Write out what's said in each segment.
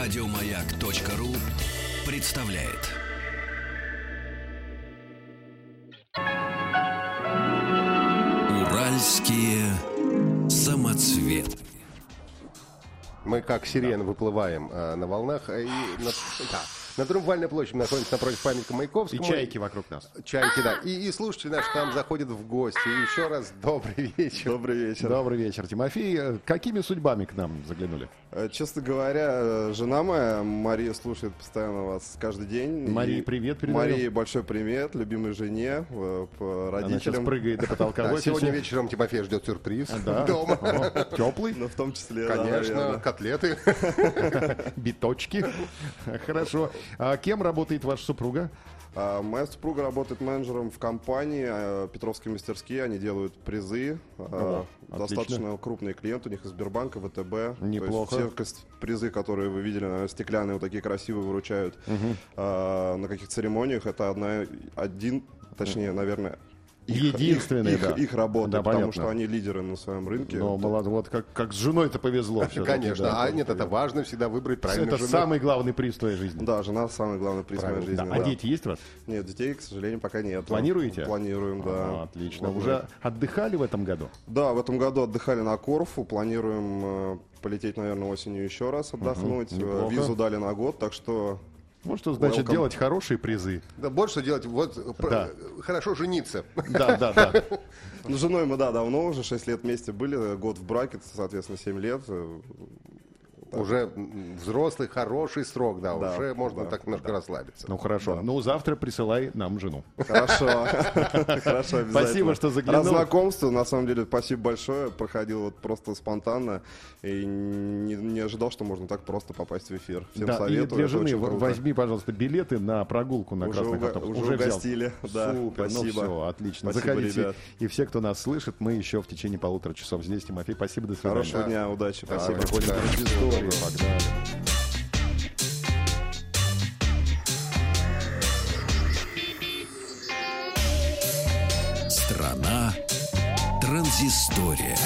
Радиомаяк.ру представляет. Уральские самоцветы. Мы как сирены выплываем э, на волнах. э, И на, да, на Триумфальной площади находимся напротив памятника И Маяковскому. чайки вокруг нас. Чайки, да. И, и слушатели наши там заходят в гости. И еще раз добрый вечер. Добрый вечер. Добрый вечер, Тимофей. Э, Какими судьбами к нам заглянули? Э, Честно говоря, э, жена моя, Мария, слушает постоянно вас каждый день. Марии И привет передаем. Марии большой привет, любимой жене, по Она сейчас родителям. прыгает до потолка Да, сегодня вечером Тимофея ждет сюрприз Да. дома. Теплый, Ну, в том числе, да, Конечно, наверное. котлеты. биточки. Хорошо. А кем работает ваша супруга? А, Моя супруга работает менеджером в компании э, Петровские мастерские. Они делают призы. Э, отлично. Достаточно крупные клиенты у них из Сбербанка, ВТБ. Неплохо. То есть все призы, которые вы видели, наверное, стеклянные, вот такие красивые, выручают э, на каких церемониях. Это одна, один, точнее, наверное, Единственный, их, да. их, их работа, Да, потому понятно. что они лидеры на своем рынке. Ну, молод- вот как, как с женой-то повезло. всё-таки, Конечно. да. А нет, это важно всегда выбрать правильную Это жену. самый главный приз твоей жизни. Да, жена самый главный приз моей жизни. Да. А да. дети есть у вас? Нет, детей, к сожалению, пока нет. Планируете? Планируем, да. А, Отлично. Вот Уже отдыхали в этом году? Да, в этом году отдыхали на Корфу, планируем э, полететь, наверное, осенью еще раз отдохнуть. Неплохо. Визу дали на год, так что Вот что значит Welcome. делать хорошие призы. Да, больше что делать. Вот Да. хорошо жениться. Да, да, да. ну, с женой мы, да, давно уже, 6 лет вместе были, год в браке, соответственно, 7 лет. Э, Уже взрослый, хороший срок, да. Да, Уже можно да, так немножко расслабиться. Ну хорошо. Ну завтра присылай нам жену. Хорошо, хорошо, обязательно. Спасибо, что заглянул. Рад знакомству, на самом деле, спасибо большое. Проходил вот просто спонтанно и не, не ожидал, что можно так просто попасть в эфир. Всем да, и советую, для жены возьми, пожалуйста, билеты на прогулку на Уже красных автобусах. уже взял. угостили, да, Супер, ну спасибо. все, отлично. Спасибо, Заходите. ребят. И все, кто нас слышит, мы еще в течение полутора часов здесь. Тимофей, спасибо, до свидания. Хорошего дня, удачи, Да, спасибо. Истории, погнали. Страна транзистория.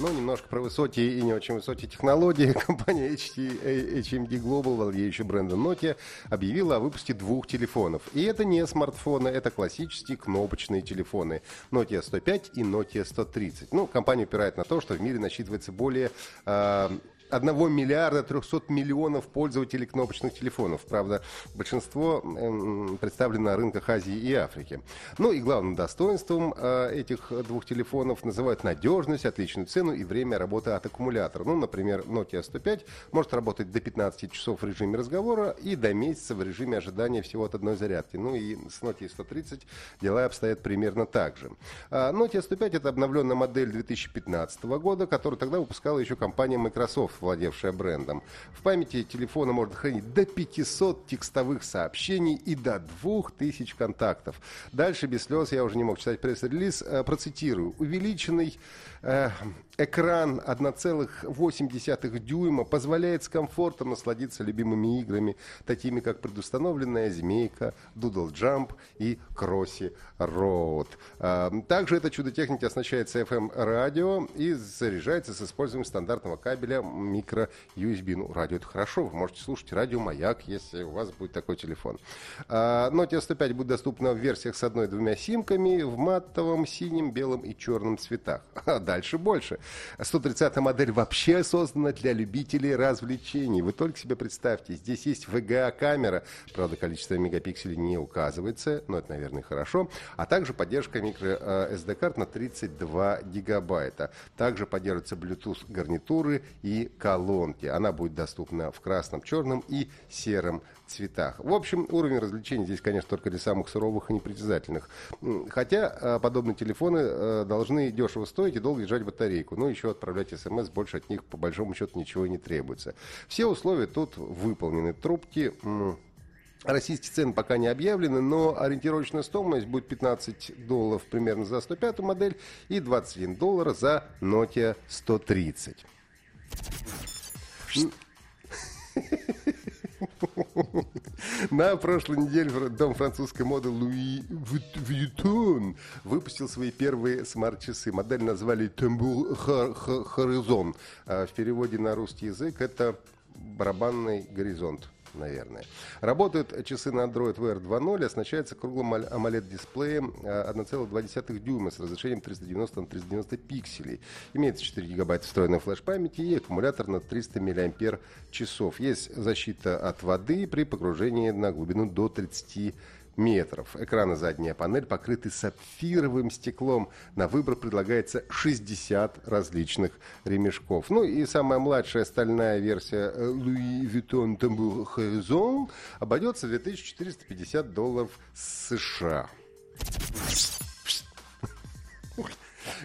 Ну, немножко про высокие и не очень высокие технологии. Компания HT, э, HMD Global, владеющая брендом Nokia, объявила о выпуске двух телефонов. И это не смартфоны, это классические кнопочные телефоны. Nokia 105 и Nokia 130. Ну, компания упирает на то, что в мире насчитывается более... э, 1 миллиарда 300 миллионов пользователей кнопочных телефонов. Правда, большинство эм, представлено на рынках Азии и Африки. Ну и главным достоинством э, этих двух телефонов называют надежность, отличную цену и время работы от аккумулятора. Ну, например, Nokia 105 может работать до 15 часов в режиме разговора и до месяца в режиме ожидания всего от одной зарядки. Ну и с Nokia 130 дела обстоят примерно так же. А, Nokia 105 это обновленная модель 2015 года, которую тогда выпускала еще компания Microsoft, владевшая брендом. В памяти телефона можно хранить до 500 текстовых сообщений и до 2000 контактов. Дальше без слез я уже не мог читать пресс-релиз. Э, Процитирую. Увеличенный э, экран 1,8 дюйма позволяет с комфортом насладиться любимыми играми, такими как предустановленная змейка, Doodle Jump и Кросси Road. А, Также это чудо техники оснащается FM-радио и заряжается с использованием стандартного кабеля микро USB. Ну, радио это хорошо, вы можете слушать радио Маяк, если у вас будет такой телефон. А, Nokia 105 будет доступна в версиях с одной-двумя симками в матовом, синем, белом и черном цветах. А дальше больше. 130 модель вообще создана для любителей развлечений. Вы только себе представьте, здесь есть VGA-камера, правда, количество мегапикселей не указывается, но это, наверное, хорошо, а также поддержка микро э, SD-карт на 32 гигабайта. Также поддерживаются Bluetooth гарнитуры и колонки. Она будет доступна в красном, черном и сером цветах. В общем, уровень развлечений здесь, конечно, только для самых суровых и непритязательных. Хотя э, подобные телефоны э, должны дешево стоить и долго держать батарейку. Ну, еще отправлять смс, больше от них, по большому счету, ничего не требуется. Все условия тут выполнены. Трубки... Российские цены пока не объявлены, но ориентировочная стоимость будет 15 долларов примерно за 105 модель и 21 доллар за Nokia 130. На прошлой неделе дом французской моды Луи Vuitton выпустил свои первые смарт-часы. Модель назвали Tambour Хо- Хо- Horizon. А В переводе на русский язык это барабанный горизонт. Наверное. Работают часы на Android Wear 2.0 и оснащаются круглым AMOLED-дисплеем а, 1,2 дюйма с разрешением 390 на 390 пикселей. Имеется 4 гигабайта встроенной флеш-памяти и аккумулятор на 300 мАч. Есть защита от воды при погружении на глубину до 30 метров. Экран и задняя панель покрыты сапфировым стеклом. На выбор предлагается 60 различных ремешков. Ну и самая младшая стальная версия э, Louis Vuitton Tambour Horizon обойдется в 2450 долларов США.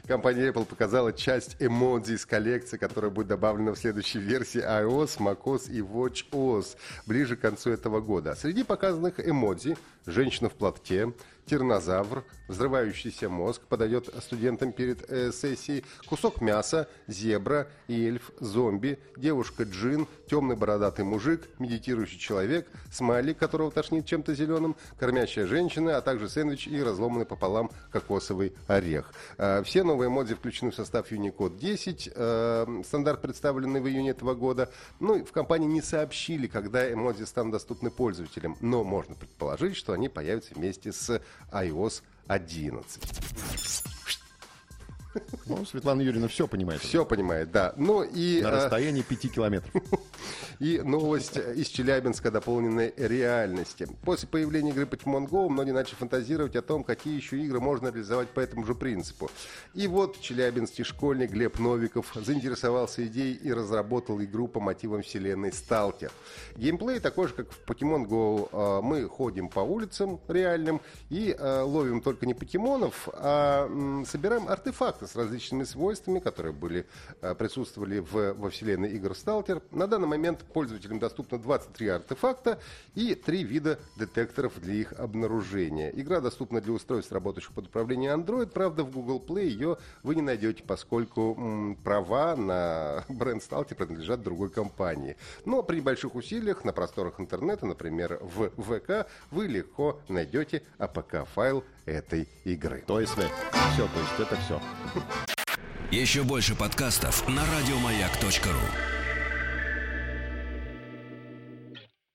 Компания Apple показала часть эмодзи из коллекции, которая будет добавлена в следующей версии iOS, macOS и WatchOS ближе к концу этого года. Среди показанных эмодзи женщина в платке, тираннозавр, взрывающийся мозг подойдет студентам перед э, сессией, кусок мяса, зебра, эльф, зомби, девушка-джин, темный бородатый мужик, медитирующий человек, смайлик, которого тошнит чем-то зеленым, кормящая женщина, а также сэндвич и разломанный пополам кокосовый орех. Э, Все новые эмодзи включены в состав Unicode 10. э, Стандарт представленный в июне этого года. Ну, в компании не сообщили, когда эмодзи станут доступны пользователям, но можно предположить, что они появятся вместе с iOS 11. Ну, Светлана Юрьевна все понимает. Все понимает, да. Ну и... На э, расстоянии 5 километров. И новость из Челябинска дополненной реальности. После появления игры Pokemon Go многие начали фантазировать о том, какие еще игры можно реализовать по этому же принципу. И вот челябинский школьник Глеб Новиков заинтересовался идеей и разработал игру по мотивам вселенной Сталкер. Геймплей такой же, как в Pokemon Go. А, Мы ходим по улицам реальным и а, ловим только не покемонов, а собираем артефакты с различными свойствами, которые были, присутствовали в, во вселенной игр Сталкер. На данный момент пользователям доступно 23 артефакта и 3 вида детекторов для их обнаружения. Игра доступна для устройств, работающих под управлением Android. Правда, в Google Play ее вы не найдете, поскольку м, права на бренд Сталкер принадлежат другой компании. Но при больших усилиях на просторах интернета, например, в ВК, вы легко найдете APK-файл этой игры. То есть, все, то есть это все. Еще больше подкастов на радиомаяк.ру.